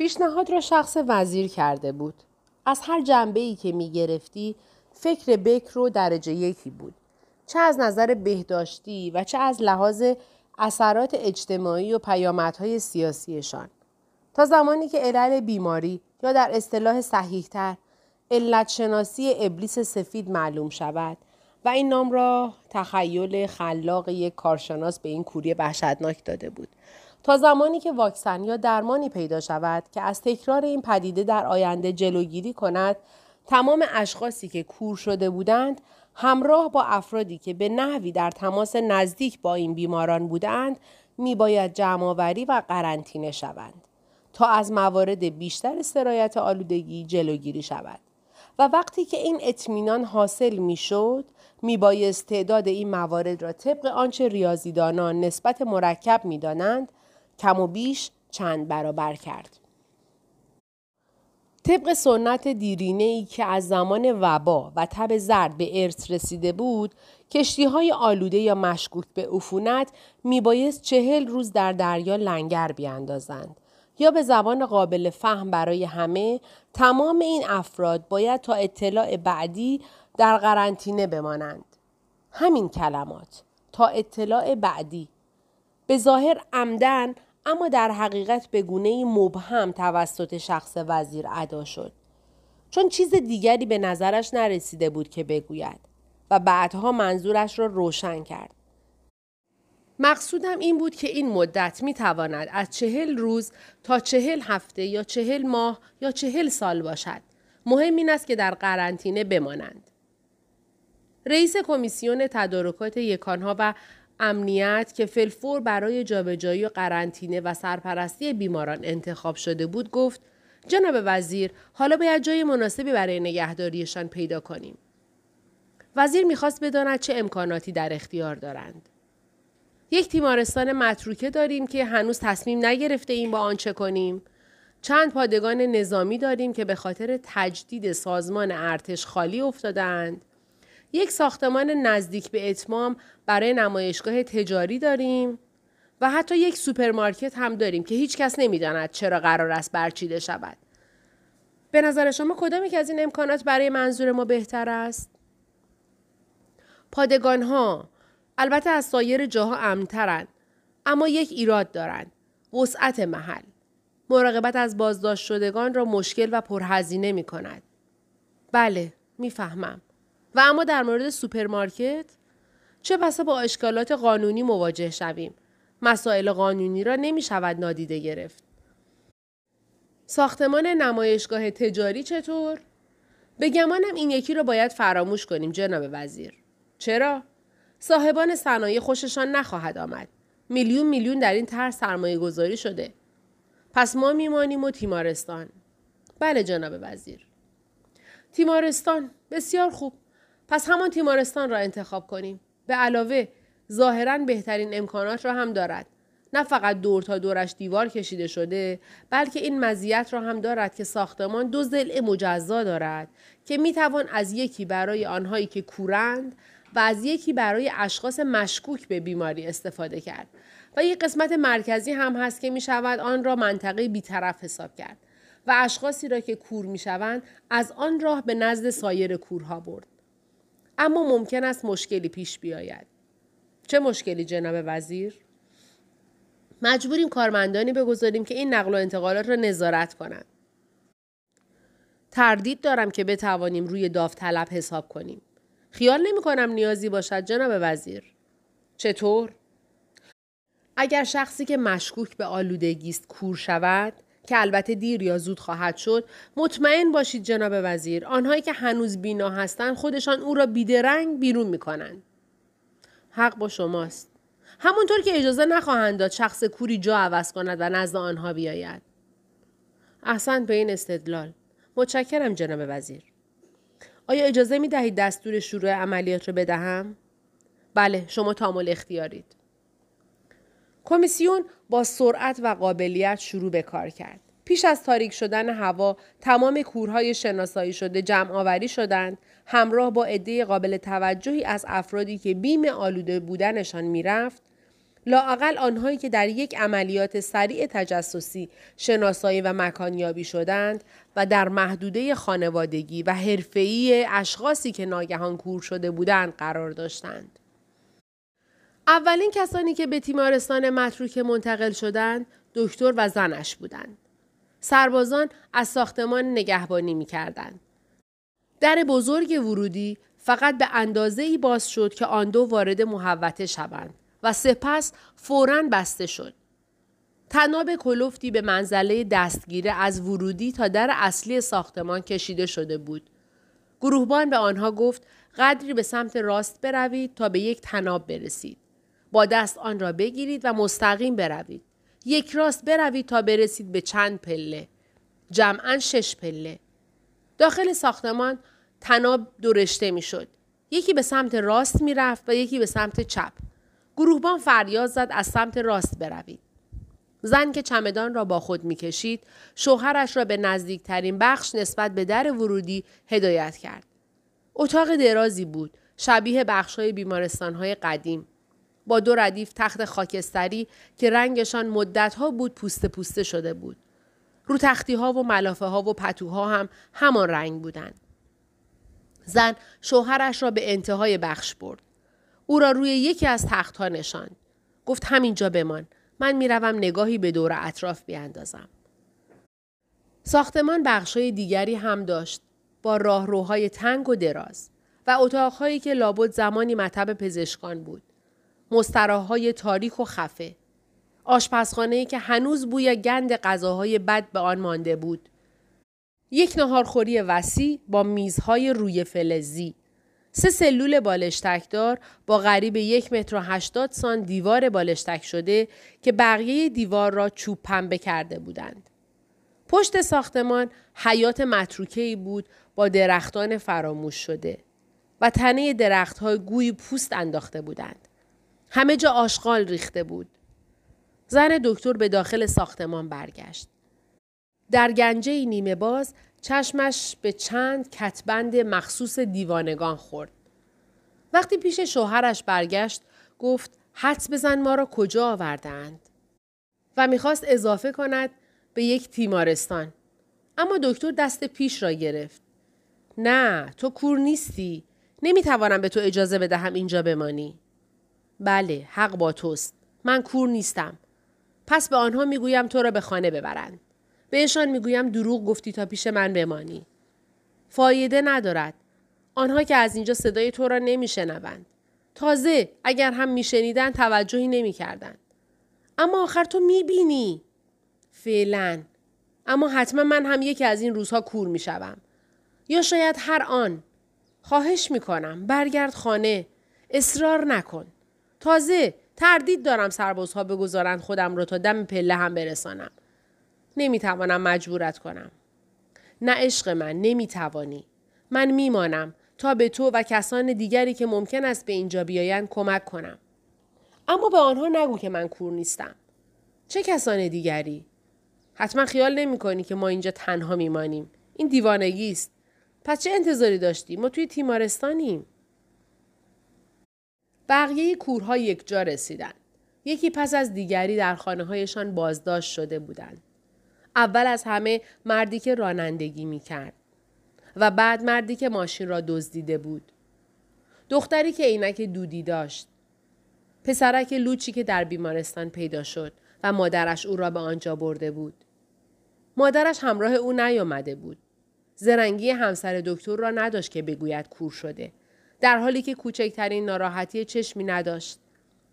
پیشنهاد را شخص وزیر کرده بود. از هر جنبه ای که می گرفتی فکر بکر رو درجه یکی بود. چه از نظر بهداشتی و چه از لحاظ اثرات اجتماعی و پیامدهای سیاسیشان. تا زمانی که علل بیماری یا در اصطلاح صحیحتر علت شناسی ابلیس سفید معلوم شود و این نام را تخیل خلاق یک کارشناس به این کوری وحشتناک داده بود. تا زمانی که واکسن یا درمانی پیدا شود که از تکرار این پدیده در آینده جلوگیری کند تمام اشخاصی که کور شده بودند همراه با افرادی که به نحوی در تماس نزدیک با این بیماران بودند میباید جمعآوری و قرنطینه شوند تا از موارد بیشتر سرایت آلودگی جلوگیری شود. و وقتی که این اطمینان حاصل می‌شد میبایست تعداد این موارد را طبق آنچه ریاضیدانان نسبت مرکب می‌دانند کم و بیش چند برابر کرد. طبق سنت دیرینه ای که از زمان وبا و تب زرد به ارث رسیده بود، کشتی های آلوده یا مشکوک به عفونت میبایست چهل روز در دریا لنگر بیاندازند. یا به زبان قابل فهم برای همه تمام این افراد باید تا اطلاع بعدی در قرنطینه بمانند. همین کلمات تا اطلاع بعدی به ظاهر عمدن اما در حقیقت به گونه مبهم توسط شخص وزیر ادا شد. چون چیز دیگری به نظرش نرسیده بود که بگوید و بعدها منظورش را روشن کرد. مقصودم این بود که این مدت می تواند از چهل روز تا چهل هفته یا چهل ماه یا چهل سال باشد. مهم این است که در قرنطینه بمانند. رئیس کمیسیون تدارکات یکانها و امنیت که فلفور برای جابجایی و قرنطینه و سرپرستی بیماران انتخاب شده بود گفت جناب وزیر حالا باید جای مناسبی برای نگهداریشان پیدا کنیم. وزیر می‌خواست بداند چه امکاناتی در اختیار دارند. یک تیمارستان متروکه داریم که هنوز تصمیم نگرفته این با آن چه کنیم. چند پادگان نظامی داریم که به خاطر تجدید سازمان ارتش خالی افتادند. یک ساختمان نزدیک به اتمام برای نمایشگاه تجاری داریم و حتی یک سوپرمارکت هم داریم که هیچ کس نمی‌داند چرا قرار است برچیده شود. به نظر شما کدام یک از این امکانات برای منظور ما بهتر است؟ پادگان ها البته از سایر جاها امنترند اما یک ایراد دارند وسعت محل مراقبت از بازداشت شدگان را مشکل و پرهزینه می کند. بله می‌فهمم و اما در مورد سوپرمارکت چه بسا با اشکالات قانونی مواجه شویم؟ مسائل قانونی را نمی شود نادیده گرفت. ساختمان نمایشگاه تجاری چطور؟ به گمانم این یکی را باید فراموش کنیم جناب وزیر. چرا؟ صاحبان صنایع خوششان نخواهد آمد. میلیون میلیون در این طرح سرمایه گذاری شده. پس ما میمانیم و تیمارستان. بله جناب وزیر. تیمارستان بسیار خوب. پس همان تیمارستان را انتخاب کنیم. به علاوه ظاهرا بهترین امکانات را هم دارد. نه فقط دور تا دورش دیوار کشیده شده بلکه این مزیت را هم دارد که ساختمان دو ضلع مجزا دارد که می توان از یکی برای آنهایی که کورند و از یکی برای اشخاص مشکوک به بیماری استفاده کرد و یک قسمت مرکزی هم هست که می شود آن را منطقه بیطرف حساب کرد و اشخاصی را که کور می شوند از آن راه به نزد سایر کورها برد. اما ممکن است مشکلی پیش بیاید. چه مشکلی جناب وزیر؟ مجبوریم کارمندانی بگذاریم که این نقل و انتقالات را نظارت کنند. تردید دارم که بتوانیم روی داوطلب حساب کنیم. خیال نمی کنم نیازی باشد جناب وزیر. چطور؟ اگر شخصی که مشکوک به آلودگی است کور شود که البته دیر یا زود خواهد شد مطمئن باشید جناب وزیر آنهایی که هنوز بینا هستند خودشان او را بیدرنگ بیرون می کنند. حق با شماست. همونطور که اجازه نخواهند داد شخص کوری جا عوض کند و نزد آنها بیاید. احسن به این استدلال. متشکرم جناب وزیر. آیا اجازه می دهید دستور شروع عملیات را بدهم؟ بله شما تامل اختیارید. کمیسیون با سرعت و قابلیت شروع به کار کرد. پیش از تاریک شدن هوا تمام کورهای شناسایی شده جمع آوری شدند همراه با عده قابل توجهی از افرادی که بیم آلوده بودنشان می‌رفت لااقل آنهایی که در یک عملیات سریع تجسسی شناسایی و مکانیابی شدند و در محدوده خانوادگی و حرفه‌ای اشخاصی که ناگهان کور شده بودند قرار داشتند. اولین کسانی که به تیمارستان متروک منتقل شدند دکتر و زنش بودند. سربازان از ساختمان نگهبانی می کردند. در بزرگ ورودی فقط به اندازه ای باز شد که آن دو وارد محوطه شوند و سپس فوراً بسته شد. تناب کلوفتی به منزله دستگیره از ورودی تا در اصلی ساختمان کشیده شده بود. گروهبان به آنها گفت قدری به سمت راست بروید تا به یک تناب برسید. با دست آن را بگیرید و مستقیم بروید. یک راست بروید تا برسید به چند پله. جمعا شش پله. داخل ساختمان تناب درشته می شد. یکی به سمت راست می رفت و یکی به سمت چپ. گروهبان فریاد زد از سمت راست بروید. زن که چمدان را با خود می کشید، شوهرش را به نزدیکترین بخش نسبت به در ورودی هدایت کرد. اتاق درازی بود، شبیه بخشهای بیمارستانهای قدیم. با دو ردیف تخت خاکستری که رنگشان مدتها بود پوسته پوسته شده بود. رو تختی ها و ملافه ها و پتوها هم همان رنگ بودند. زن شوهرش را به انتهای بخش برد. او را روی یکی از تختها نشاند. گفت همینجا بمان. من می‌روم نگاهی به دور اطراف بیاندازم. ساختمان بخشای دیگری هم داشت با راهروهای تنگ و دراز و اتاقهایی که لابد زمانی مطب پزشکان بود. مستراهای تاریک و خفه. آشپزخانه‌ای که هنوز بوی گند غذاهای بد به آن مانده بود. یک نهارخوری وسیع با میزهای روی فلزی. سه سلول بالشتکدار با غریب یک متر و هشتاد سان دیوار بالشتک شده که بقیه دیوار را چوب پنبه کرده بودند. پشت ساختمان حیات متروکه بود با درختان فراموش شده و تنه درختهای گوی پوست انداخته بودند. همه جا آشغال ریخته بود. زن دکتر به داخل ساختمان برگشت. در گنجه نیمه باز چشمش به چند کتبند مخصوص دیوانگان خورد. وقتی پیش شوهرش برگشت گفت حدس بزن ما را کجا آوردند و می‌خواست اضافه کند به یک تیمارستان. اما دکتر دست پیش را گرفت. نه تو کور نیستی. نمی‌توانم به تو اجازه بدهم اینجا بمانی. بله حق با توست. من کور نیستم. پس به آنها می‌گویم تو را به خانه ببرند. بهشان می‌گویم دروغ گفتی تا پیش من بمانی. فایده ندارد. آنها که از اینجا صدای تو را نمیشنوند. تازه اگر هم میشنیدند توجهی نمی‌کردند. اما آخر تو می‌بینی. فعلا. اما حتما من هم یکی از این روزها کور می‌شوم. یا شاید هر آن. خواهش می‌کنم برگرد خانه. اصرار نکن. تازه تردید دارم سربازها بگذارند خودم را تا دم پله هم برسانم. نمی‌توانم مجبورت کنم. نه عشق من نمی‌توانی. من میمانم تا به تو و کسان دیگری که ممکن است به اینجا بیایند کمک کنم. اما به آنها نگو که من کور نیستم. چه کسان دیگری؟ حتما خیال نمی کنی که ما اینجا تنها میمانیم. این دیوانگی است. پس چه انتظاری داشتی؟ ما توی تیمارستانیم. بقیه کورها یک جا رسیدند. یکی پس از دیگری در خانه هایشان بازداشت شده بودند. اول از همه مردی که رانندگی می کرد. و بعد مردی که ماشین را دزدیده بود. دختری که عینک دودی داشت. پسرک لوچی که در بیمارستان پیدا شد و مادرش او را به آنجا برده بود. مادرش همراه او نیامده بود. زرنگی همسر دکتر را نداشت که بگوید کور شده. در حالی که کوچکترین ناراحتی چشمی نداشت.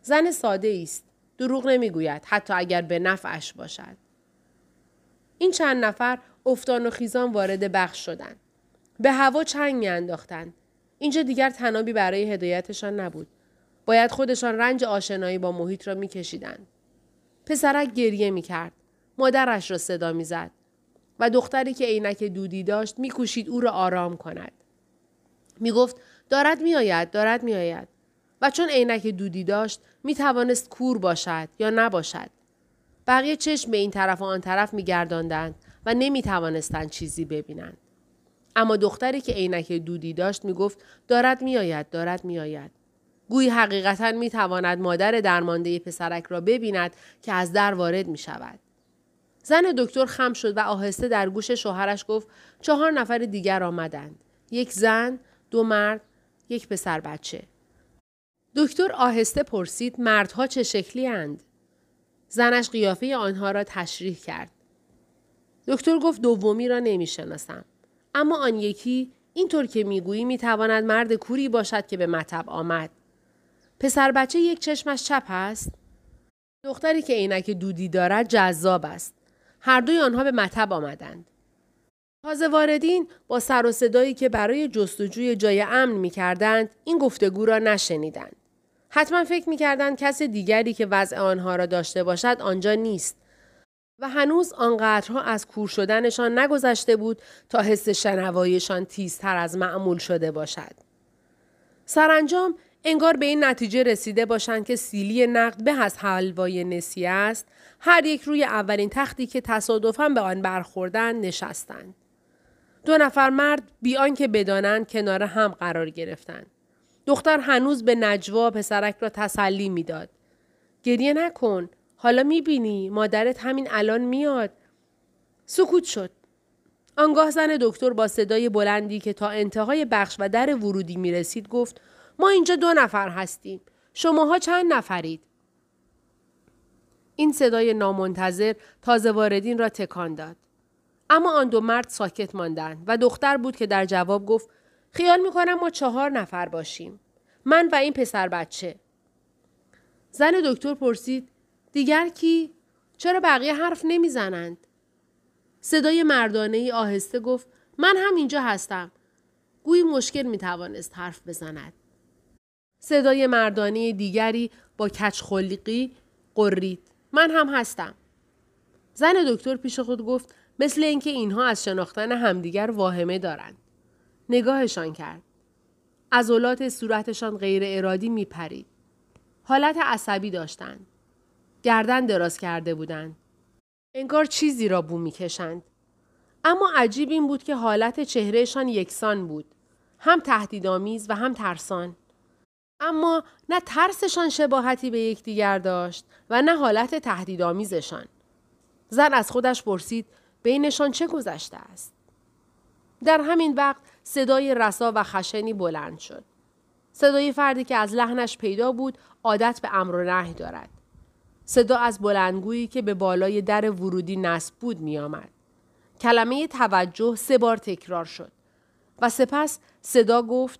زن ساده است. دروغ نمی‌گوید حتی اگر به نفعش باشد. این چند نفر افتان و خیزان وارد بخش شدند. به هوا چنگ میانداختند. اینجا دیگر تنابی برای هدایتشان نبود. باید خودشان رنج آشنایی با محیط را میکشیدند. پسرک گریه می‌کرد. مادرش را صدا می‌زد. و دختری که عینک دودی داشت میکوشید او را آرام کند. می‌گفت دارد میآید دارد میآید و چون عینک دودی داشت می توانست کور باشد یا نباشد بقیه چشم به این طرف و آن طرف می گرداندند و نمی توانستند چیزی ببینند. اما دختری که عینک دودی داشت می گفت دارد می آید دارد می آید. گویی حقیقتا می تواند مادر درمانده پسرک را ببیند که از در وارد می شود. زن دکتر خم شد و آهسته در گوش شوهرش گفت چهار نفر دیگر آمدند. یک زن، دو مرد، یک پسر بچه. دکتر آهسته پرسید مردها چه شکلی اند؟ زنش قیافه آنها را تشریح کرد. دکتر گفت دومی را نمی‌شناسم. اما آن یکی اینطور که می‌گویی می‌تواند مرد کوری باشد که به مطب آمد. پسر بچه یک چشمش چپ است؟ دختری که عینک دودی دارد جذاب است. هر دوی آنها به مطب آمدند. تازه واردین با سر و صدایی که برای جستجوی جای امن می کردند این گفتگو را نشنیدند. حتما فکر می کردند کس دیگری که وضع آنها را داشته باشد آنجا نیست و هنوز آنقدرها از کور شدنشان نگذشته بود تا حس شنواییشان تیزتر از معمول شده باشد. سرانجام انگار به این نتیجه رسیده باشند که سیلی نقد به از حلوای نسیه است هر یک روی اولین تختی که تصادفا به آن برخوردند نشستند دو نفر مرد بیان که بدانند کنار هم قرار گرفتند دختر هنوز به نجوا پسرک را تسلی می‌داد گریه نکن حالا می‌بینی مادرت همین الان میاد سکوت شد آنگاه زن دکتر با صدای بلندی که تا انتهای بخش و در ورودی می رسید گفت ما اینجا دو نفر هستیم. شماها چند نفرید؟ این صدای نامنتظر تازه واردین را تکان داد. اما آن دو مرد ساکت ماندند و دختر بود که در جواب گفت خیال می‌کنم ما چهار نفر باشیم. من و این پسر بچه. زن دکتر پرسید دیگر کی؟ چرا بقیه حرف نمی‌زنند؟ صدای مردانه ای آهسته گفت من هم اینجا هستم. گویی مشکل می توانست حرف بزند. صدای مردانه دیگری با کچ خلقی قرید. من هم هستم. زن دکتر پیش خود گفت مثل اینکه اینها از شناختن همدیگر واهمه دارند. نگاهشان کرد. عضلات صورتشان غیر ارادی می پرید. حالت عصبی داشتند. گردن دراز کرده بودند. انگار چیزی را بو می کشند. اما عجیب این بود که حالت چهرهشان یکسان بود. هم تهدیدآمیز و هم ترسان. اما نه ترسشان شباهتی به یکدیگر داشت و نه حالت تهدیدآمیزشان. زن از خودش پرسید بینشان چه گذشته است؟ در همین وقت صدای رسا و خشنی بلند شد. صدای فردی که از لحنش پیدا بود عادت به امر و نهی دارد. صدا از بلندگویی که به بالای در ورودی نصب بود می آمد. کلمه توجه سه بار تکرار شد و سپس صدا گفت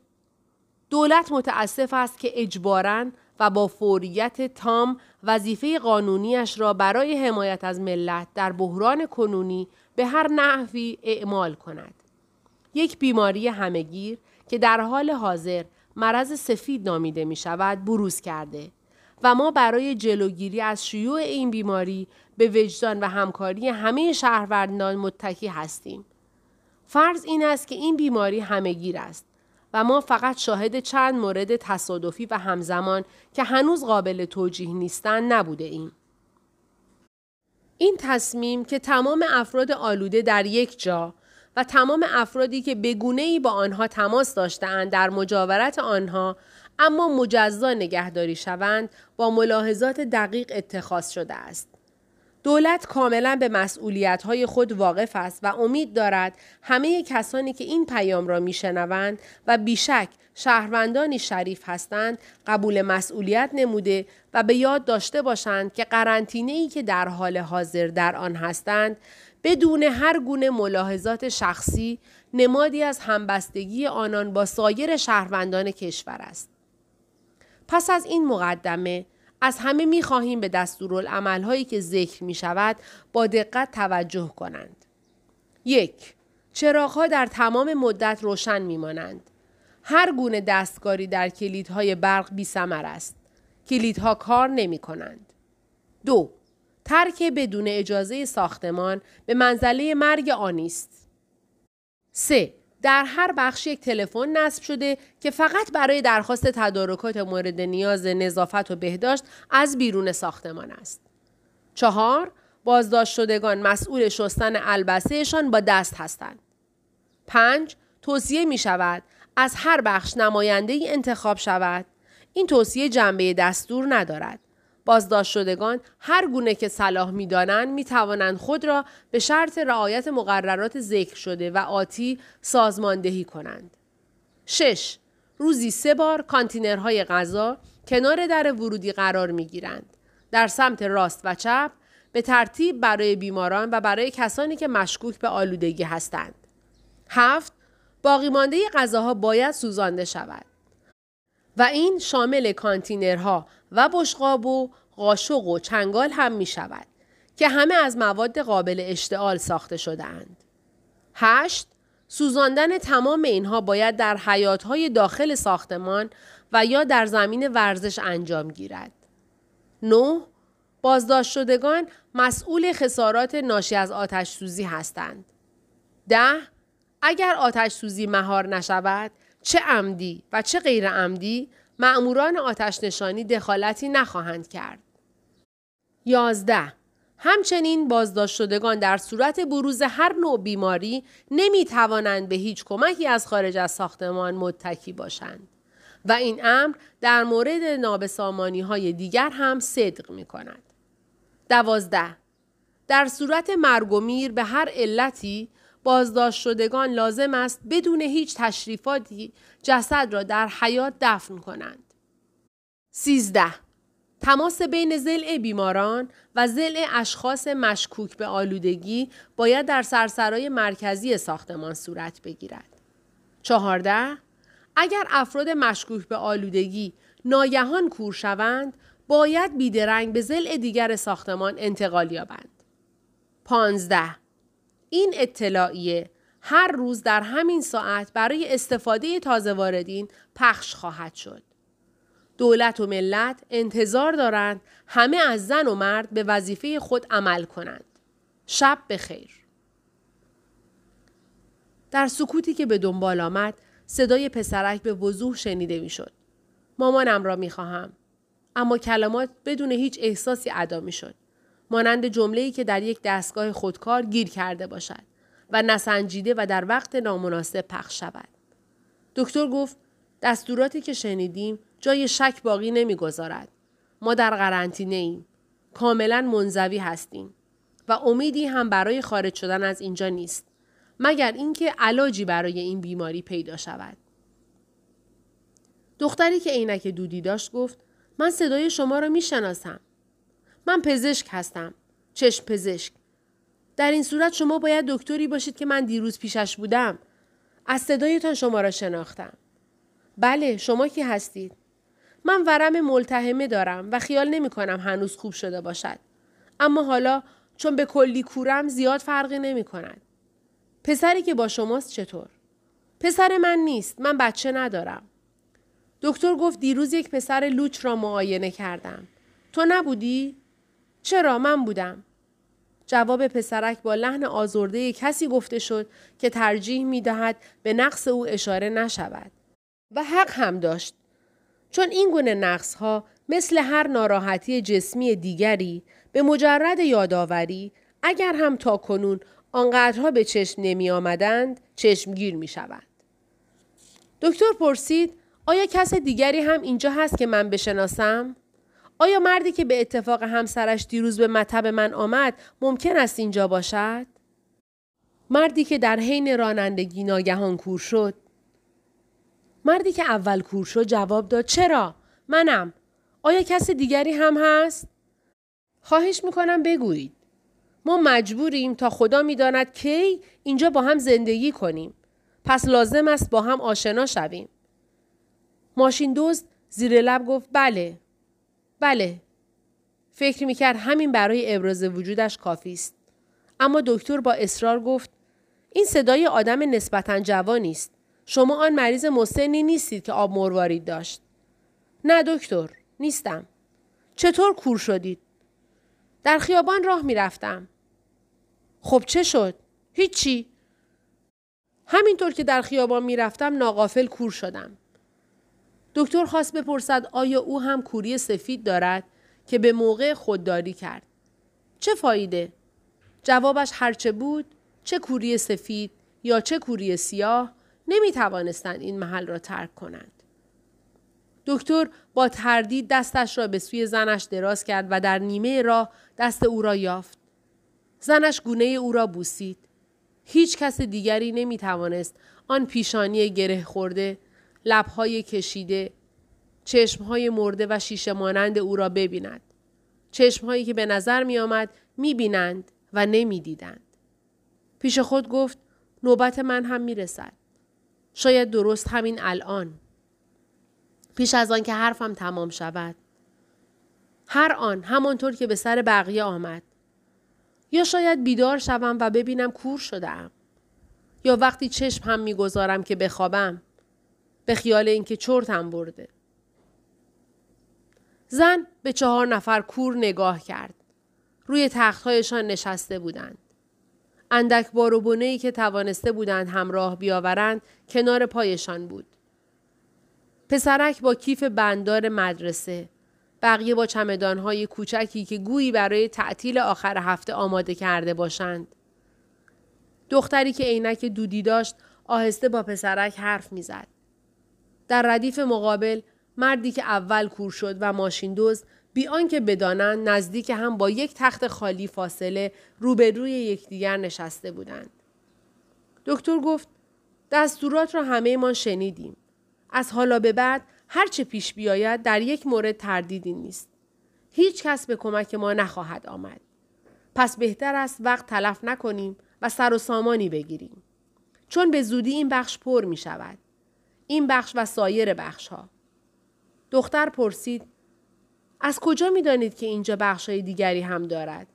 دولت متاسف است که اجباراً و با فوریت تام وظیفه قانونیش را برای حمایت از ملت در بحران کنونی به هر نحوی اعمال کند. یک بیماری همگیر که در حال حاضر مرض سفید نامیده می شود بروز کرده و ما برای جلوگیری از شیوع این بیماری به وجدان و همکاری همه شهروندان متکی هستیم. فرض این است که این بیماری همگیر است و ما فقط شاهد چند مورد تصادفی و همزمان که هنوز قابل توجیه نیستند نبوده ایم. این تصمیم که تمام افراد آلوده در یک جا و تمام افرادی که بگونه ای با آنها تماس داشتهاند در مجاورت آنها اما مجزا نگهداری شوند با ملاحظات دقیق اتخاذ شده است. دولت کاملا به مسئولیت های خود واقف است و امید دارد همه کسانی که این پیام را میشنوند و بیشک شهروندانی شریف هستند قبول مسئولیت نموده و به یاد داشته باشند که قرنطینه ای که در حال حاضر در آن هستند بدون هر گونه ملاحظات شخصی نمادی از همبستگی آنان با سایر شهروندان کشور است. پس از این مقدمه از همه می خواهیم به دستورالعملهایی که ذکر می شود با دقت توجه کنند. یک چراغها در تمام مدت روشن می مانند. هر گونه دستکاری در کلیدهای برق بی سمر است. کلیدها کار نمی کنند. دو ترک بدون اجازه ساختمان به منزله مرگ آنی است. سه در هر بخش یک تلفن نصب شده که فقط برای درخواست تدارکات مورد نیاز نظافت و بهداشت از بیرون ساختمان است. چهار بازداشت شدگان مسئول شستن البسهشان با دست هستند. پنج توصیه می شود از هر بخش نماینده ای انتخاب شود این توصیه جنبه دستور ندارد. بازداشت شدگان هر گونه که صلاح می دانند می توانند خود را به شرط رعایت مقررات ذکر شده و آتی سازماندهی کنند. 6. روزی سه بار کانتینرهای غذا کنار در ورودی قرار می گیرند. در سمت راست و چپ به ترتیب برای بیماران و برای کسانی که مشکوک به آلودگی هستند. هفت باقی مانده غذاها باید سوزانده شود. و این شامل کانتینرها و بشقاب و قاشق و چنگال هم می شود که همه از مواد قابل اشتعال ساخته شده اند. هشت سوزاندن تمام اینها باید در حیاتهای داخل ساختمان و یا در زمین ورزش انجام گیرد. 9. بازداشت شدگان مسئول خسارات ناشی از آتش سوزی هستند. 10. اگر آتش سوزی مهار نشود چه عمدی و چه غیر عمدی معموران آتش نشانی دخالتی نخواهند کرد. 11. همچنین بازداشت شدگان در صورت بروز هر نوع بیماری نمی توانند به هیچ کمکی از خارج از ساختمان متکی باشند و این امر در مورد نابسامانی های دیگر هم صدق می کند. دوازده در صورت مرگ و میر به هر علتی بازداشت شدگان لازم است بدون هیچ تشریفاتی جسد را در حیات دفن کنند. سیزده تماس بین زل بیماران و زل اشخاص مشکوک به آلودگی باید در سرسرای مرکزی ساختمان صورت بگیرد. چهارده اگر افراد مشکوک به آلودگی ناگهان کور شوند باید بیدرنگ به زل دیگر ساختمان انتقال یابند. پانزده این اطلاعیه هر روز در همین ساعت برای استفاده تازه واردین پخش خواهد شد. دولت و ملت انتظار دارند همه از زن و مرد به وظیفه خود عمل کنند. شب بخیر. در سکوتی که به دنبال آمد صدای پسرک به وضوح شنیده می‌شد. مامانم را می خواهم. اما کلمات بدون هیچ احساسی ادا می شد. مانند جمله‌ای که در یک دستگاه خودکار گیر کرده باشد و نسنجیده و در وقت نامناسب پخش شود. دکتر گفت دستوراتی که شنیدیم جای شک باقی نمی‌گذارد. ما در قرنطینه ایم. کاملا منزوی هستیم و امیدی هم برای خارج شدن از اینجا نیست. مگر اینکه علاجی برای این بیماری پیدا شود. دختری که عینک دودی داشت گفت من صدای شما را می‌شناسم. من پزشک هستم. چشم پزشک. در این صورت شما باید دکتری باشید که من دیروز پیشش بودم. از صدایتان شما را شناختم. بله شما کی هستید؟ من ورم ملتهمه دارم و خیال نمی کنم هنوز خوب شده باشد. اما حالا چون به کلی کورم زیاد فرقی نمی کند. پسری که با شماست چطور؟ پسر من نیست. من بچه ندارم. دکتر گفت دیروز یک پسر لوچ را معاینه کردم. تو نبودی؟ چرا من بودم؟ جواب پسرک با لحن آزرده کسی گفته شد که ترجیح می دهد به نقص او اشاره نشود. و حق هم داشت. چون این گونه نقص ها مثل هر ناراحتی جسمی دیگری به مجرد یادآوری اگر هم تا کنون آنقدرها به چشم نمی آمدند چشمگیر می شوند. دکتر پرسید آیا کس دیگری هم اینجا هست که من بشناسم؟ آیا مردی که به اتفاق همسرش دیروز به مطب من آمد ممکن است اینجا باشد؟ مردی که در حین رانندگی ناگهان کور شد مردی که اول کور شد جواب داد چرا؟ منم. آیا کس دیگری هم هست؟ خواهش می‌کنم بگویید. ما مجبوریم تا خدا می‌داند کی اینجا با هم زندگی کنیم. پس لازم است با هم آشنا شویم. ماشین دوست زیر لب گفت بله. بله. فکر می‌کرد همین برای ابراز وجودش کافی است. اما دکتر با اصرار گفت این صدای آدم نسبتا جوانی است. شما آن مریض مسنی نیستید که آب مروارید داشت. نه دکتر، نیستم. چطور کور شدید؟ در خیابان راه می رفتم. خب چه شد؟ هیچی. همینطور که در خیابان می رفتم ناقافل کور شدم. دکتر خواست بپرسد آیا او هم کوری سفید دارد که به موقع خودداری کرد. چه فایده؟ جوابش هرچه بود چه کوری سفید یا چه کوری سیاه نمی توانستند این محل را ترک کنند. دکتر با تردید دستش را به سوی زنش دراز کرد و در نیمه راه دست او را یافت. زنش گونه او را بوسید. هیچ کس دیگری نمی توانست آن پیشانی گره خورده، لبهای کشیده، چشمهای مرده و شیشه مانند او را ببیند. چشمهایی که به نظر می آمد می بینند و نمی دیدند. پیش خود گفت نوبت من هم می رسد. شاید درست همین الان. پیش از آن که حرفم تمام شود. هر آن همانطور که به سر بقیه آمد. یا شاید بیدار شوم و ببینم کور شدم. یا وقتی چشم هم می‌گذارم که بخوابم به خیال اینکه چرتم برده. زن به چهار نفر کور نگاه کرد. روی تختهایشان نشسته بودند. اندک بار و ای که توانسته بودند همراه بیاورند کنار پایشان بود. پسرک با کیف بندار مدرسه بقیه با چمدانهای کوچکی که گویی برای تعطیل آخر هفته آماده کرده باشند. دختری که عینک دودی داشت آهسته با پسرک حرف می‌زد. در ردیف مقابل مردی که اول کور شد و ماشین دوز بی آنکه بدانند نزدیک هم با یک تخت خالی فاصله روبروی یکدیگر نشسته بودند. دکتر گفت دستورات را همه ما شنیدیم. از حالا به بعد هر چه پیش بیاید در یک مورد تردیدی نیست. هیچ کس به کمک ما نخواهد آمد. پس بهتر است وقت تلف نکنیم و سر و سامانی بگیریم. چون به زودی این بخش پر می شود. این بخش و سایر بخش ها. دختر پرسید از کجا می دانید که اینجا بخش های دیگری هم دارد؟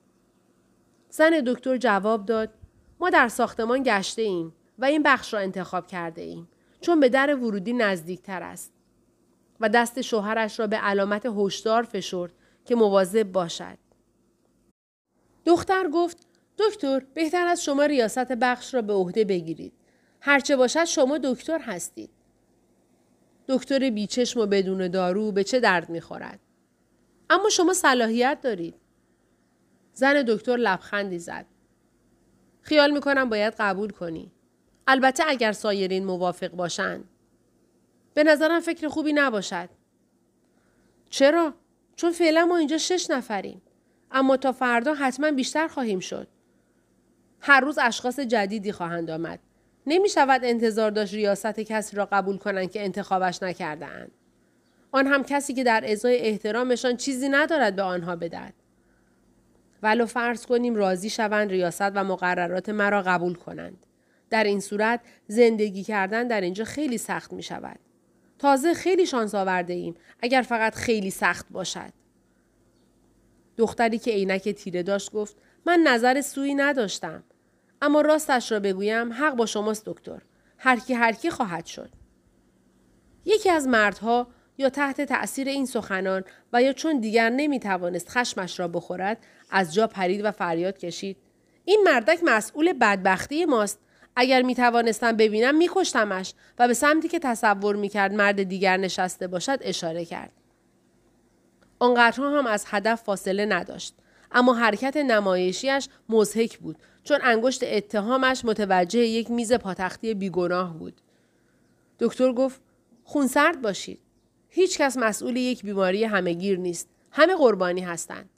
زن دکتر جواب داد ما در ساختمان گشته ایم و این بخش را انتخاب کرده ایم چون به در ورودی نزدیکتر است. و دست شوهرش را به علامت هشدار فشرد که مواظب باشد. دختر گفت دکتر بهتر از شما ریاست بخش را به عهده بگیرید. هرچه باشد شما دکتر هستید. دکتر بیچشم و بدون دارو به چه درد می‌خورد؟ اما شما صلاحیت دارید. زن دکتر لبخندی زد. خیال می‌کنم باید قبول کنی. البته اگر سایرین موافق باشند. به نظرم فکر خوبی نباشد. چرا؟ چون فعلا ما اینجا شش نفریم. اما تا فردا حتما بیشتر خواهیم شد. هر روز اشخاص جدیدی خواهند آمد. نمی شود انتظار داشت ریاست کسی را قبول کنند که انتخابش نکرده اند. آن هم کسی که در ازای احترامشان چیزی ندارد به آنها بدهد. ولو فرض کنیم راضی شوند ریاست و مقررات مرا قبول کنند. در این صورت زندگی کردن در اینجا خیلی سخت می شود. تازه خیلی شانس آورده ایم اگر فقط خیلی سخت باشد. دختری که عینک تیره داشت گفت من نظر سویی نداشتم. اما راستش را بگویم حق با شماست دکتر. هر کی هر کی خواهد شد. یکی از مردها یا تحت تأثیر این سخنان و یا چون دیگر نمی توانست خشمش را بخورد از جا پرید و فریاد کشید. این مردک مسئول بدبختی ماست. اگر می توانستم ببینم می کشتمش و به سمتی که تصور می کرد مرد دیگر نشسته باشد اشاره کرد. آنقدرها هم از هدف فاصله نداشت. اما حرکت نمایشیش مزهک بود چون انگشت اتهامش متوجه یک میز پاتختی بیگناه بود. دکتر گفت خونسرد باشید. هیچ کس مسئول یک بیماری همهگیر نیست. همه قربانی هستند.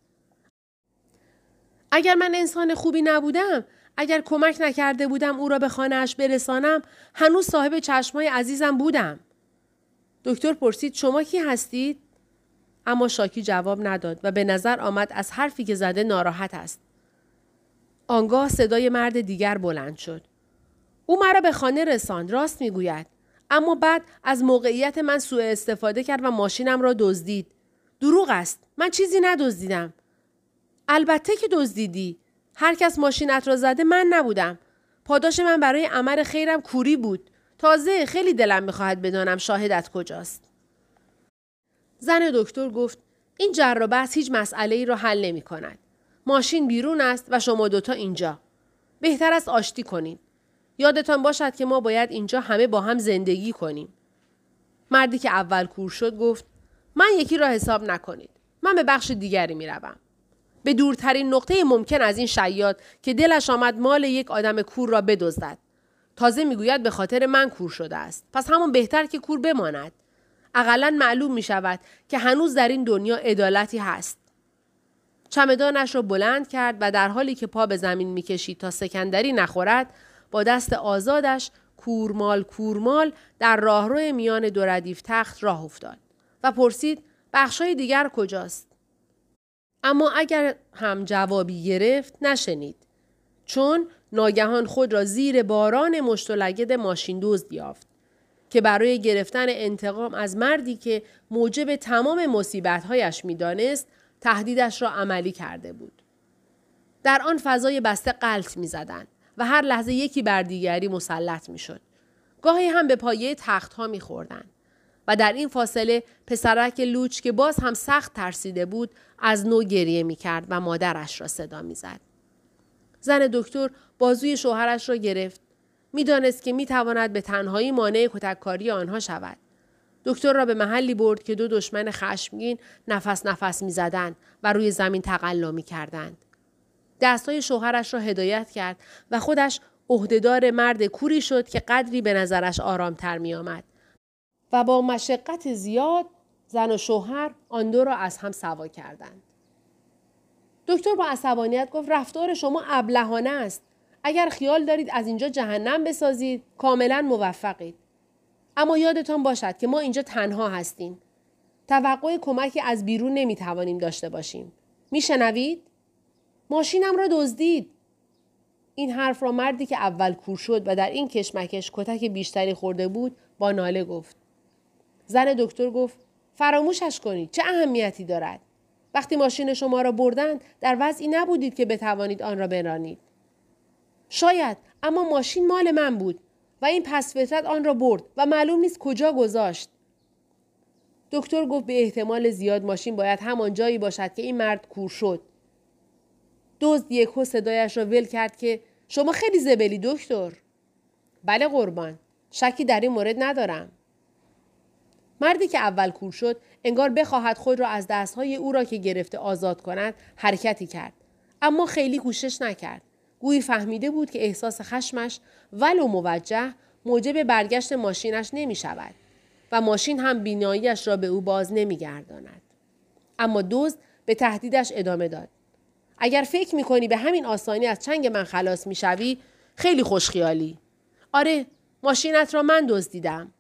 اگر من انسان خوبی نبودم اگر کمک نکرده بودم او را به خانهاش برسانم هنوز صاحب چشمای عزیزم بودم. دکتر پرسید شما کی هستید؟ اما شاکی جواب نداد و به نظر آمد از حرفی که زده ناراحت است. آنگاه صدای مرد دیگر بلند شد. او مرا به خانه رساند راست می‌گوید اما بعد از موقعیت من سوء استفاده کرد و ماشینم را دزدید. دروغ است. من چیزی ندزدیدم. البته که دزدیدی. هر کس ماشینت را زده من نبودم. پاداش من برای عمل خیرم کوری بود. تازه خیلی دلم می‌خواهد بدانم شاهدت کجاست. زن دکتر گفت این جر هیچ مسئله ای را حل نمی کند. ماشین بیرون است و شما دوتا اینجا. بهتر است آشتی کنید. یادتان باشد که ما باید اینجا همه با هم زندگی کنیم. مردی که اول کور شد گفت من یکی را حساب نکنید. من به بخش دیگری می روم. به دورترین نقطه ممکن از این شیاد که دلش آمد مال یک آدم کور را بدزدد. تازه می‌گوید به خاطر من کور شده است. پس همون بهتر که کور بماند. اقلا معلوم می شود که هنوز در این دنیا عدالتی هست. چمدانش را بلند کرد و در حالی که پا به زمین می‌کشید تا سکندری نخورد با دست آزادش کورمال کورمال در راهرو میان دو ردیف تخت راه افتاد و پرسید بخشای دیگر کجاست؟ اما اگر هم جوابی گرفت نشنید چون ناگهان خود را زیر باران مشت و لگد ماشین دزد یافت که برای گرفتن انتقام از مردی که موجب تمام مصیبتهایش می‌دانست تهدیدش را عملی کرده بود. در آن فضای بسته قلط می زدن و هر لحظه یکی بر دیگری مسلط می شد. گاهی هم به پایه تخت ها می خوردن. و در این فاصله پسرک لوچ که باز هم سخت ترسیده بود از نو گریه می کرد و مادرش را صدا می زد. زن دکتر بازوی شوهرش را گرفت. می‌دانست که می تواند به تنهایی مانع کتککاری آنها شود. دکتر را به محلی برد که دو دشمن خشمگین نفس نفس می زدن و روی زمین تقلا می کردند. دستای شوهرش را هدایت کرد و خودش عهدهدار مرد کوری شد که قدری به نظرش آرامتر می آمد. و با مشقت زیاد زن و شوهر آن دو را از هم سوا کردند. دکتر با عصبانیت گفت رفتار شما ابلهانه است. اگر خیال دارید از اینجا جهنم بسازید کاملا موفقید. اما یادتان باشد که ما اینجا تنها هستیم. توقع کمکی از بیرون نمی‌توانیم داشته باشیم. میشنوید؟ ماشینم را دزدید. این حرف را مردی که اول کور شد و در این کشمکش کتک بیشتری خورده بود با ناله گفت. زن دکتر گفت فراموشش کنید چه اهمیتی دارد وقتی ماشین شما را بردند در وضعی نبودید که بتوانید آن را برانید شاید اما ماشین مال من بود و این پس فطرت آن را برد و معلوم نیست کجا گذاشت. دکتر گفت به احتمال زیاد ماشین باید همان جایی باشد که این مرد کور شد. دزد یکو صدایش را ول کرد که شما خیلی زبلی دکتر. بله قربان شکی در این مورد ندارم. مردی که اول کور شد انگار بخواهد خود را از دستهای او را که گرفته آزاد کند حرکتی کرد. اما خیلی کوشش نکرد. گویی فهمیده بود که احساس خشمش ولو موجه موجب برگشت ماشینش نمی شود و ماشین هم بیناییش را به او باز نمی گرداند. اما دزد به تهدیدش ادامه داد. اگر فکر می کنی به همین آسانی از چنگ من خلاص می شوی خیلی خوشخیالی. آره ماشینت را من دزدیدم.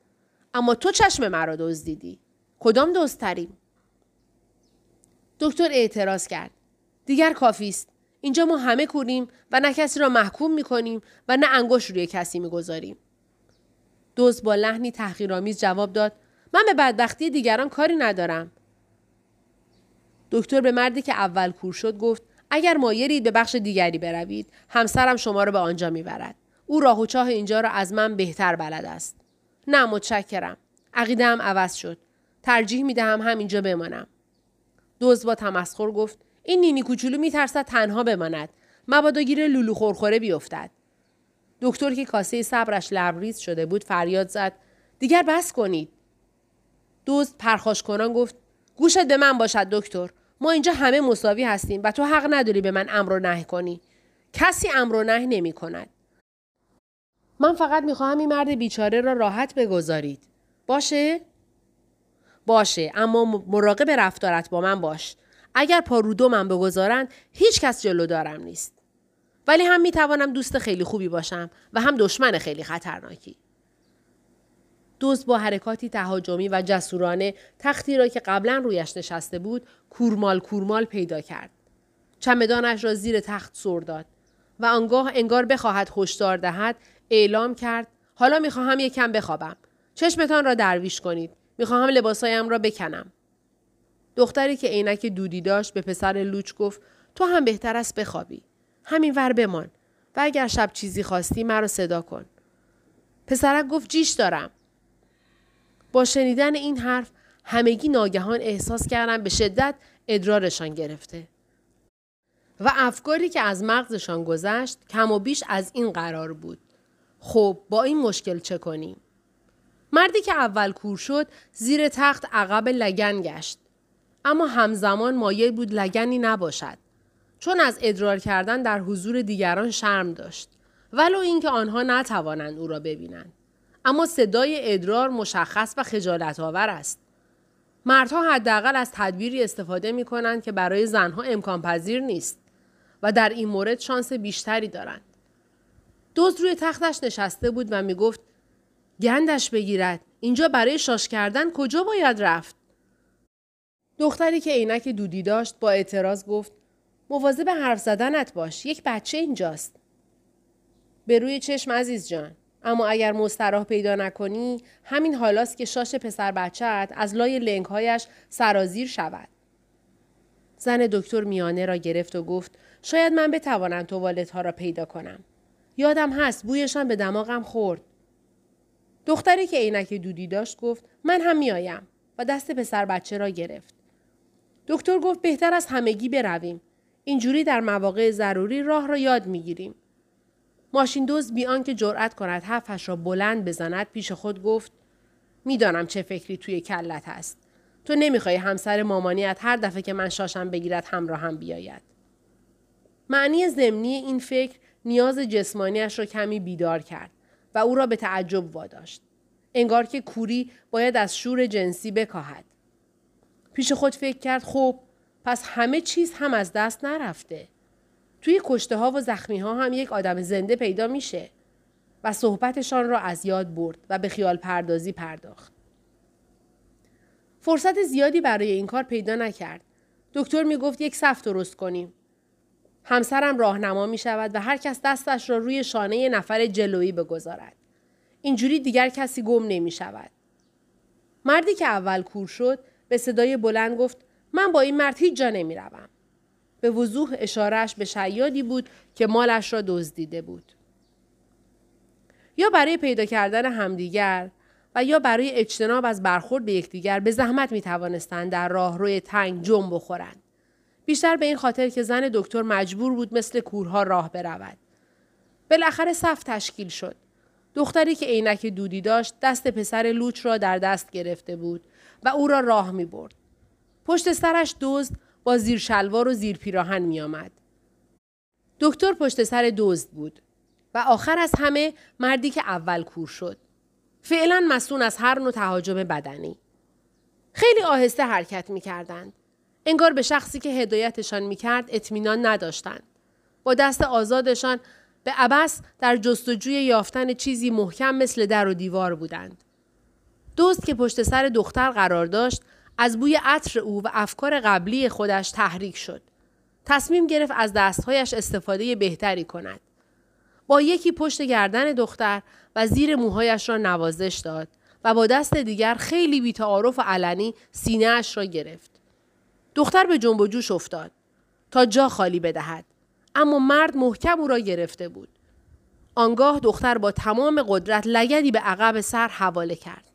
اما تو چشم مرا دزدیدی. کدام دزدتریم؟ دکتر اعتراض کرد. دیگر کافی است. اینجا ما همه کوریم و نه کسی را محکوم می کنیم و نه انگشت روی کسی می گذاریم. دوست با لحنی تحقیرآمیز جواب داد من به بدبختی دیگران کاری ندارم. دکتر به مردی که اول کور شد گفت اگر مایرید به بخش دیگری بروید همسرم شما را به آنجا می‌برد. او راه و چاه اینجا را از من بهتر بلد است. نه متشکرم. عقیده هم عوض شد. ترجیح می‌دهم همینجا بمانم. دوز با تمسخر گفت این نینی کوچولو میترسد تنها بماند. مبادا گیر لولو خورخوره بیفتد. دکتر که کاسه صبرش لبریز شده بود فریاد زد. دیگر بس کنید. دوست پرخاش کنان گفت گوشت به من باشد دکتر. ما اینجا همه مساوی هستیم و تو حق نداری به من امر و نه کنی. کسی امر و نه نمی کند. من فقط می‌خواهم این مرد بیچاره را راحت بگذارید. باشه؟ باشه اما مراقب رفتارت با من باش. اگر پارودو من بگذارند هیچ کس جلو دارم نیست. ولی هم می‌توانم دوست خیلی خوبی باشم و هم دشمن خیلی خطرناکی. دوست با حرکاتی تهاجمی و جسورانه تختی را که قبلا رویش نشسته بود کورمال کورمال پیدا کرد. چمدانش را زیر تخت سر داد و آنگاه انگار بخواهد هشدار دهد اعلام کرد حالا می‌خواهم یکم بخوابم. چشمتان را درویش کنید. می‌خواهم لباسایم را بکنم. دختری که عینک دودی داشت به پسر لوچ گفت تو هم بهتر است بخوابی. همین ور بمان. و اگر شب چیزی خواستی مرا صدا کن. پسرک گفت جیش دارم. با شنیدن این حرف همگی ناگهان احساس کردن به شدت ادرارشان گرفته. و افکاری که از مغزشان گذشت کم و بیش از این قرار بود. خب با این مشکل چه کنیم؟ مردی که اول کور شد زیر تخت عقب لگن گشت. اما همزمان مایل بود لگنی نباشد چون از ادرار کردن در حضور دیگران شرم داشت ولو اینکه آنها نتوانند او را ببینند اما صدای ادرار مشخص و خجالت آور است مردها حداقل از تدبیری استفاده می کنند که برای زنها امکان پذیر نیست و در این مورد شانس بیشتری دارند. دوز روی تختش نشسته بود و می گفت گندش بگیرد. اینجا برای شاش کردن کجا باید رفت؟ دختری که عینک دودی داشت با اعتراض گفت مواظب حرف زدنت باش. یک بچه اینجاست. به روی چشم عزیز جان. اما اگر مستراح پیدا نکنی همین حالاست که شاش پسر بچهت از لای لنگهایش سرازیر شود. زن دکتر میانه را گرفت و گفت شاید من بتوانم توالت ها را پیدا کنم. یادم هست بویشان به دماغم خورد. دختری که عینک دودی داشت گفت من هم میآیم و دست پسر بچه را گرفت. دکتر گفت بهتر از همگی برویم. اینجوری در مواقع ضروری راه را یاد می‌گیریم. ماشین دوز بی آنکه جرأت کند حرفش را بلند بزند پیش خود گفت می‌دانم چه فکری توی کلت هست. تو نمی‌خوای همسر مامانیت هر دفعه که من شاشم بگیرد همراه هم بیاید. معنی ضمنی این فکر نیاز جسمانیش را کمی بیدار کرد و او را به تعجب واداشت. انگار که کوری باید از شور جنسی بکاهد. پیش خود فکر کرد خب پس همه چیز هم از دست نرفته. توی کشته ها و زخمی ها هم یک آدم زنده پیدا میشه و صحبتشان را از یاد برد و به خیال پردازی پرداخت. فرصت زیادی برای این کار پیدا نکرد. دکتر می گفت یک صف درست کنیم. همسرم راهنما می شود و هر کس دستش را روی شانه نفر جلویی بگذارد. اینجوری دیگر کسی گم نمی شود. مردی که اول کور شد به صدای بلند گفت من با این مرد هیچ جا نمی روم. به وضوح اشارهش به شیادی بود که مالش را دزدیده بود. یا برای پیدا کردن همدیگر و یا برای اجتناب از برخورد به یکدیگر به زحمت می توانستند در راهروی تنگ جنب بخورند. بیشتر به این خاطر که زن دکتر مجبور بود مثل کورها راه برود. بالاخره صف تشکیل شد. دختری که عینک دودی داشت دست پسر لوچ را در دست گرفته بود و او را راه می برد. پشت سرش دزد با زیر شلوار و زیر پیراهن می آمد. دکتر پشت سر دزد بود و آخر از همه مردی که اول کور شد. فعلا مسون از هر نوع تهاجم بدنی. خیلی آهسته حرکت می کردند. انگار به شخصی که هدایتشان می کرد اطمینان نداشتند. با دست آزادشان به عبس در جستجوی یافتن چیزی محکم مثل در و دیوار بودند. دوست که پشت سر دختر قرار داشت از بوی عطر او و افکار قبلی خودش تحریک شد. تصمیم گرفت از دستهایش استفاده بهتری کند. با یکی پشت گردن دختر و زیر موهایش را نوازش داد و با دست دیگر خیلی بیتعارف و علنی سینه اش را گرفت. دختر به جنب و جوش افتاد تا جا خالی بدهد اما مرد محکم او را گرفته بود. آنگاه دختر با تمام قدرت لگدی به عقب سر حواله کرد.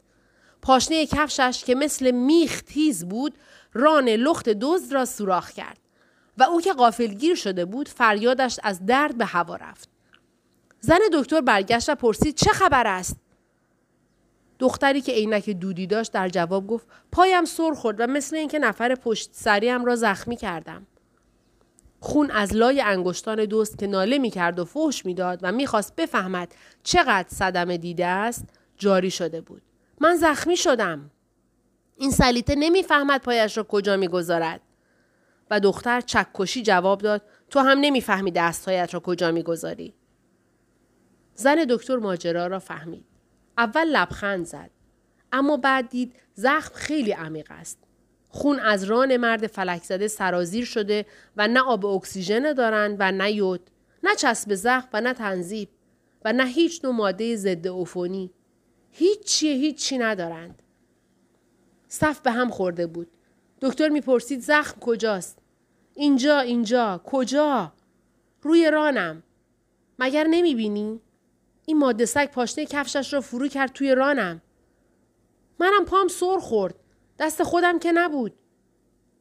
پاشنه کفشش که مثل میخ تیز بود ران لخت دزد را سوراخ کرد و او که غافلگیر شده بود فریادش از درد به هوا رفت. زن دکتر برگشت و پرسید چه خبر است؟ دختری که عینک دودی داشت در جواب گفت پایم سر خورد و مثل اینکه نفر پشت سریم را زخمی کردم. خون از لای انگشتان دوست که ناله می کرد و فحش می‌داد و می‌خواست بفهمد چقدر صدمه دیده است جاری شده بود. من زخمی شدم. این سلیته نمی‌فهمد پایش را کجا می‌گذارد. و دختر چکشی جواب داد تو هم نمی‌فهمی دستهایت را کجا می‌گذاری. زن دکتر ماجرا را فهمید. اول لبخند زد. اما بعد دید زخم خیلی عمیق است. خون از ران مرد فلک زده سرازیر شده و نه آب اکسیژن دارند و نه یود، نه چسب زخم و نه تنظیب و نه هیچ نوع ماده ضد عفونی. هیچی هیچی ندارند. صف به هم خورده بود. دکتر می‌پرسید زخم کجاست؟ اینجا اینجا کجا؟ روی رانم. مگر نمی‌بینی؟ این ماده سگ پاشنه کفشش را فرو کرد توی رانم. منم پام سر خورد. دست خودم که نبود.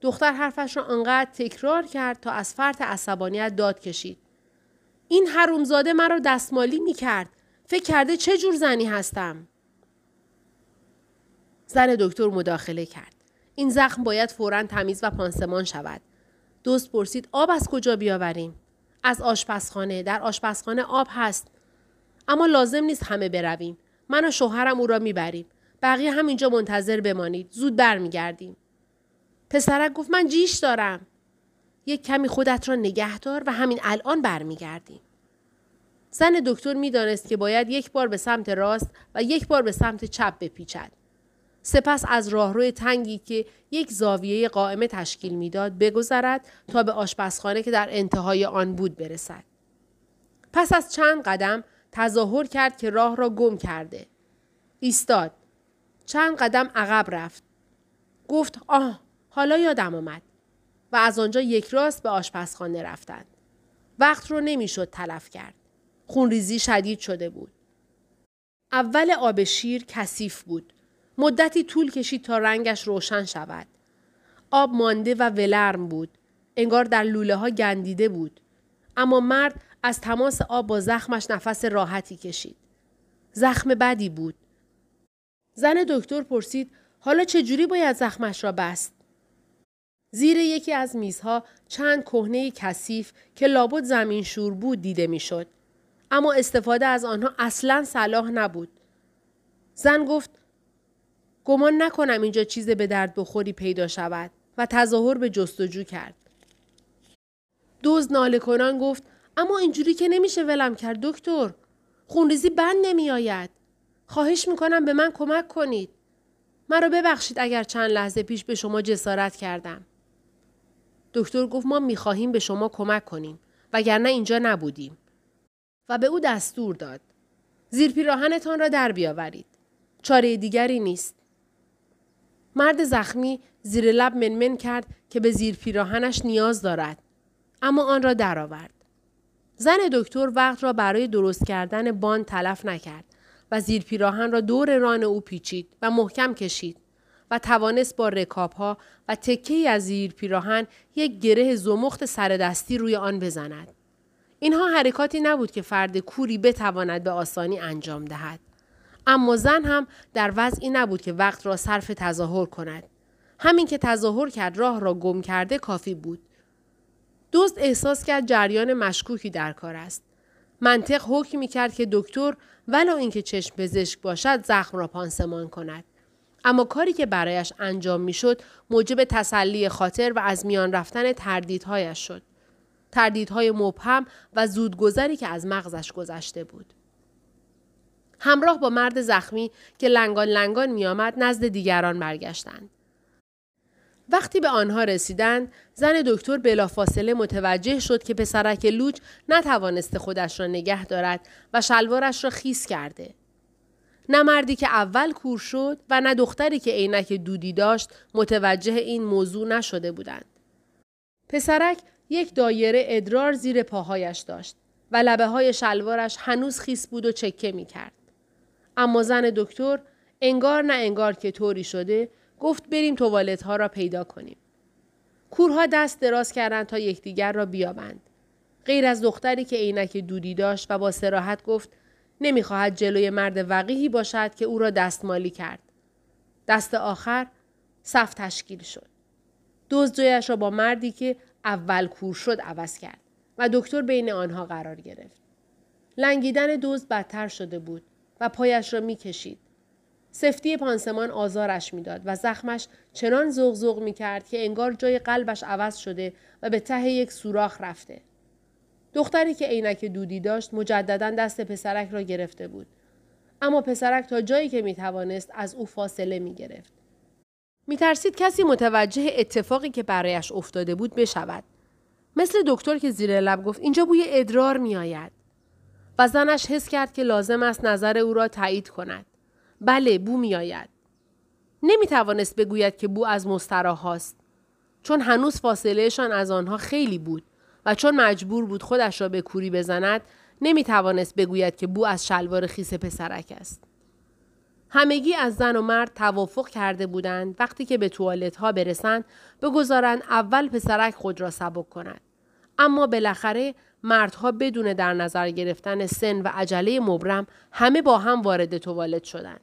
دختر حرفش را انقدر تکرار کرد تا از فرط عصبانیت داد کشید. این حرومزاده مرا دستمالی می کرد. فکر کرده چه جور زنی هستم؟ زن دکتر مداخله کرد. این زخم باید فورا تمیز و پانسمان شود. دوست پرسید آب از کجا بیاوریم؟ از آشپزخانه. در آشپزخانه آب هست. اما لازم نیست همه برویم. من و شوهرم او را می‌بریم. بقیه همینجا منتظر بمانید. زود برمیگردیم. پسرک گفت من جیش دارم. یک کمی خودت را نگه دار و همین الان برمیگردیم. زن دکتر می‌دانست که باید یک بار به سمت راست و یک بار به سمت چپ بپیچد. سپس از راهروی تنگی که یک زاویه قائمه تشکیل می‌داد بگذرد تا به آشپزخانه که در انتهای آن بود برسد. پس از چند قدم تظاهر کرد که راه را گم کرده. ایستاد. چند قدم عقب رفت. گفت آه حالا یادم آمد. و از آنجا یک راست به آشپزخانه رفتند. وقت رو نمی‌شد تلف کرد. خونریزی شدید شده بود. اول آب شیر کثیف بود. مدتی طول کشید تا رنگش روشن شود. آب مانده و ولرم بود. انگار در لوله ها گندیده بود. اما مرد از تماس آب با زخمش نفس راحتی کشید. زخم بدی بود. زن دکتر پرسید حالا چجوری باید زخمش را بست؟ زیر یکی از میزها چند کهنه کثیف که لابد زمین شور بود دیده می‌شد. اما استفاده از آنها اصلا صلاح نبود. زن گفت گمان نکنم اینجا چیز به درد بخوری پیدا شود و تظاهر به جستجو کرد. دوز ناله کنان گفت اما اینجوری که نمیشه ولم کرد دکتر. خونریزی بند نمی آید. خواهش می‌کنم به من کمک کنید. مرا ببخشید اگر چند لحظه پیش به شما جسارت کردم. دکتر گفت ما می‌خواهیم به شما کمک کنیم وگرنه اینجا نبودیم. و به او دستور داد. زیر پیراهنتان را در بیاورید. چاره دیگری نیست. مرد زخمی زیر لب منمن کرد که به زیر پیراهنش نیاز دارد. اما آن را درآورد. زن دکتر وقت را برای درست کردن بان تلف نکرد و زیر پیراهن را دور ران او پیچید و محکم کشید و توانست با رکاب ها و تکه از زیر پیراهن یک گره زمخت سر دستی روی آن بزند. اینها حرکاتی نبود که فرد کوری بتواند به آسانی انجام دهد. اما زن هم در وضعی نبود که وقت را صرف تظاهر کند. همین که تظاهر کرد راه را گم کرده کافی بود. دوست احساس کرد جریان مشکوکی در کار است. منطق حکم کرد که دکتر ولو اینکه چشم پزشک باشد زخم را پانسمان کند. اما کاری که برایش انجام می‌شد موجب تسلی خاطر و از میان رفتن تردیدهایش شد. تردیدهای مبهم و زودگذری که از مغزش گذشته بود. همراه با مرد زخمی که لنگان لنگان میآمد نزد دیگران برگشتند. وقتی به آنها رسیدند زن دکتر بلافاصله متوجه شد که پسرک لوچ نتوانسته خودش را نگه دارد و شلوارش را خیس کرده نه مردی که اول کور شد و نه دختری که عینک دودی داشت متوجه این موضوع نشده بودند پسرک یک دایره ادرار زیر پاهایش داشت و لبه های شلوارش هنوز خیس بود و چکه می کرد. اما زن دکتر انگار نه انگار که طوری شده گفت بریم توالت ها را پیدا کنیم. کورها دست دراز کردند تا یکدیگر را بیابند. غیر از دختری که عینک دودی داشت و با سراحت گفت نمی‌خواهد جلوی مرد وقیهی باشد که او را دستمالی کرد. دست آخر صف تشکیل شد. دوز جایش را با مردی که اول کور شد عوض کرد و دکتر بین آنها قرار گرفت. لنگیدن دوز بدتر شده بود و پایش را می‌کشید. سفتی پانسمان آزارش می‌داد و زخمش چنان زغزغ می کرد که انگار جای قلبش عوض شده و به ته یک سوراخ رفته. دختری که عینک دودی داشت مجددا دست پسرک را گرفته بود. اما پسرک تا جایی که می توانست از او فاصله می گرفت. می ترسید کسی متوجه اتفاقی که برایش افتاده بود بشود. مثل دکتر که زیر لب گفت اینجا بوی ادرار می آید. و زنش حس کرد که لازم است نظر او را تایید کند. بله بو می آید. نمی توانست بگوید که بو از مستراهاست. چون هنوز فاصلهشان از آنها خیلی بود و چون مجبور بود خودش را به کوری بزند نمی توانست بگوید که بو از شلوار خیس پسرک است. همگی از زن و مرد توافق کرده بودند وقتی که به توالت ها برسند بگذارند اول پسرک خود را سبک کند. اما بالاخره مردها بدون در نظر گرفتن سن و عجله مبرم همه با هم وارد توالت شدند.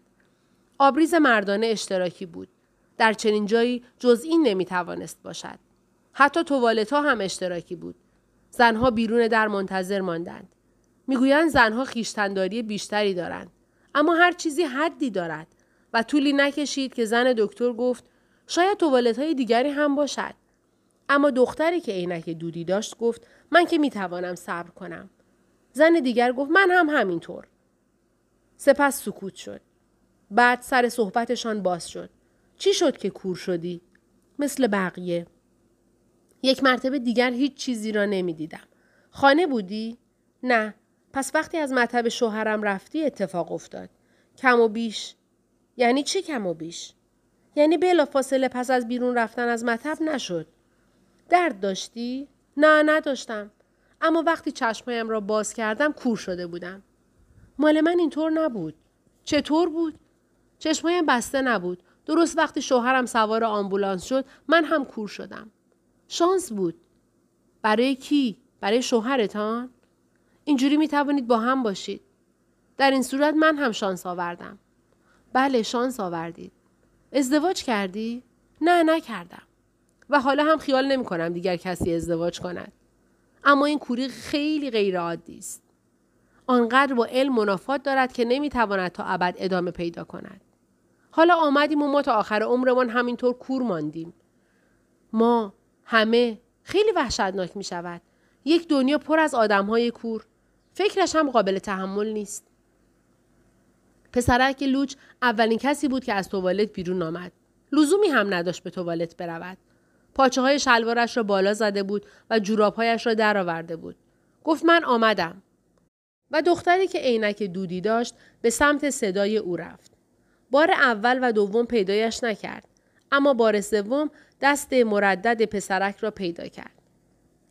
آبریز مردانه اشتراکی بود. در چنین جایی جز این نمی توانست باشد. حتی توالت ها هم اشتراکی بود. زنها بیرون در منتظر ماندند. می‌گویند زنها خیشتنداری بیشتری دارند. اما هر چیزی حدی دارد و طولی نکشید که زن دکتر گفت شاید توالت های دیگری هم باشد. اما دختری که عینک دودی داشت گفت من که می‌توانم صبر کنم. زن دیگر گفت من هم همینطور. سپس سکوت شد. بعد سر صحبتشان باز شد. چی شد که کور شدی؟ مثل بقیه. یک مرتبه دیگر هیچ چیزی را نمی‌دیدم. خانه بودی؟ نه. پس وقتی از مطب شوهرم رفتی اتفاق افتاد. کم و بیش. یعنی چی کم و بیش؟ یعنی بلا فاصله پس از بیرون رفتن از مطب نشد. درد داشتی؟ نه نداشتم. اما وقتی چشمایم را باز کردم کور شده بودم. مال من اینطور نبود. چطور بود؟ چشمایم بسته نبود. درست وقتی شوهرم سوار آمبولانس شد من هم کور شدم. شانس بود. برای کی؟ برای شوهرتان؟ اینجوری می توانید با هم باشید. در این صورت من هم شانس آوردم. بله شانس آوردید. ازدواج کردی؟ نه نکردم. و حالا هم خیال نمی کنم دیگر کسی ازدواج کند. اما این کوری خیلی غیر عادی است. آنقدر با علم منافات دارد که نمی‌تواند تا ابد ادامه پیدا کند. حالا آمدیم و ما تا آخر عمرمان همینطور کور ماندیم. ما همه خیلی وحشتناک می شود. یک دنیا پر از آدم های کور. فکرش هم قابل تحمل نیست. پسرک لوچ اولین کسی بود که از توالت بیرون آمد. لزومی هم نداشت به توالت برود. پاچه های شلوارش را بالا زده بود و جورابهایش را درآورده بود. گفت من آمدم. و دختری که عینک دودی داشت به سمت صدای او رفت. بار اول و دوم پیدایش نکرد. اما بار سوم دست مردد پسرک را پیدا کرد.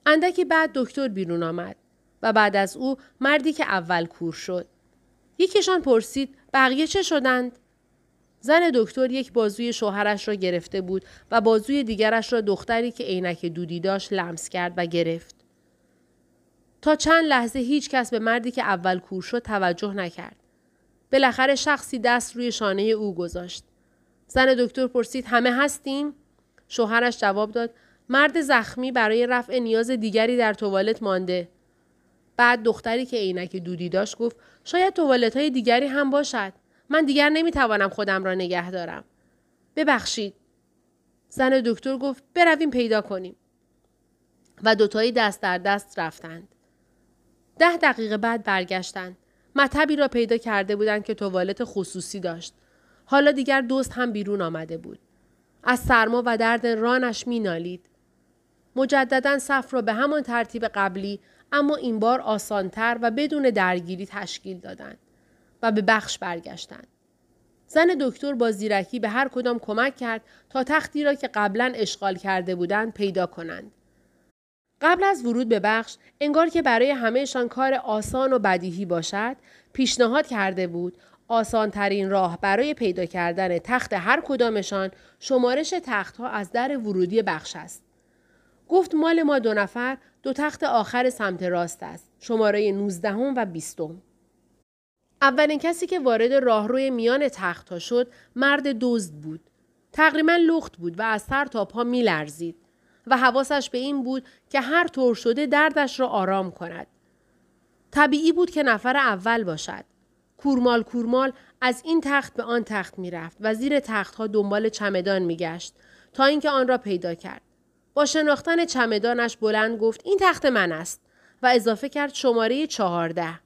اندکی بعد دکتر بیرون آمد و بعد از او مردی که اول کور شد. یکیشان پرسید بقیه چه شدند؟ زن دکتر یک بازوی شوهرش را گرفته بود و بازوی دیگرش را دختری که عینک دودی داشت لمس کرد و گرفت. تا چند لحظه هیچ کس به مردی که اول کور شد توجه نکرد. بالاخره شخصی دست روی شانه او گذاشت. زن دکتر پرسید همه هستیم؟ شوهرش جواب داد مرد زخمی برای رفع نیاز دیگری در توالت مانده. بعد دختری که عینک دودی داشت گفت شاید توالت های دیگری هم باشد. من دیگر نمی‌توانم خودم را نگه دارم. ببخشید. زن دکتر گفت برویم پیدا کنیم. و دوتایی دست در دست رفتند. ده دقیقه بعد برگشتند. مطبی را پیدا کرده بودند که توالت خصوصی داشت. حالا دیگر دوست هم بیرون آمده بود. از سرما و درد رانش می نالید. مجددا صف را به همان ترتیب قبلی اما این بار آسانتر و بدون درگیری تشکیل دادند و به بخش برگشتند. زن دکتر با زیرکی به هر کدام کمک کرد تا تختی را که قبلا اشغال کرده بودند پیدا کنند. قبل از ورود به بخش انگار که برای همهشان کار آسان و بدیهی باشد پیشنهاد کرده بود آسان ترین راه برای پیدا کردن تخت هر کدامشان شمارش تختها از در ورودی بخش است. گفت مال ما دو نفر دو تخت آخر سمت راست است. شماره 19 و 20. اولین کسی که وارد راهروی میان تختها شد مرد دزد بود. تقریبا لخت بود و از سر تا پا می لرزید و حواسش به این بود که هر طور شده دردش را آرام کند. طبیعی بود که نفر اول باشد. کورمال کورمال از این تخت به آن تخت می رفت و زیر تختها دنبال چمدان می گشت تا اینکه آن را پیدا کرد. با شناختن چمدانش بلند گفت این تخت من است و اضافه کرد شماره چهارده.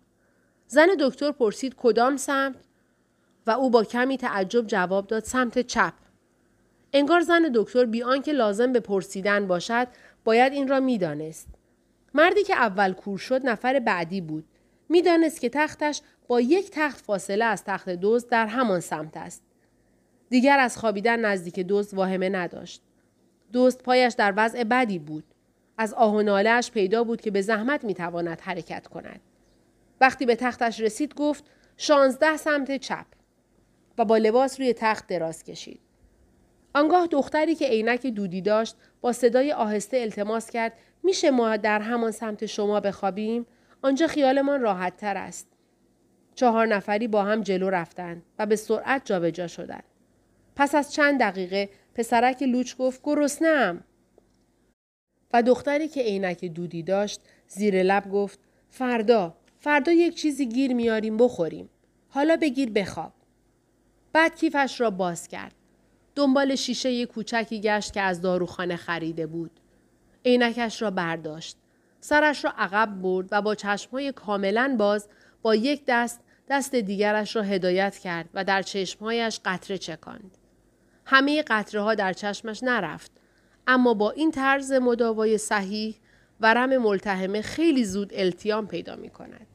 زن دکتر پرسید کدام سمت و او با کمی تعجب جواب داد سمت چپ. انگار زن دکتر بی آنکه لازم به پرسیدن باشد باید این را می‌دانست. مردی که اول کور شد نفر بعدی بود. می‌دانست که تختش با یک تخت فاصله از تخت دوز در همان سمت است. دیگر از خوابیدن نزدیک دوست واهمه نداشت. دوست پایش در وضع بدی بود. از آه و پیدا بود که به زحمت می‌تواند حرکت کند. وقتی به تختش رسید گفت شانزده سمت چپ و با لباس روی تخت دراز کشید. آنگاه دختری که عینک دودی داشت با صدای آهسته التماس کرد میشه ما در همان سمت شما بخوابیم آنجا خیالمان راحت تر است. چهار نفری با هم جلو رفتند و به سرعت جابجا شدند. پس از چند دقیقه پسرک لوچ گفت گرسنه‌ام. و دختری که عینک دودی داشت زیر لب گفت فردا فردا یک چیزی گیر میاریم بخوریم. حالا بگیر بخواب. بعد کیفش را باز کرد. دنبال شیشه کوچکی گشت که از داروخانه خریده بود. عینکش را برداشت. سرش را عقب برد و با چشمهای کاملا باز با یک دست دست دیگرش را هدایت کرد و در چشمهایش قطره چکاند. همه قطره ها در چشمش نرفت. اما با این طرز مداوای صحیح ورم ملتهمه خیلی زود التیام پیدا می کند.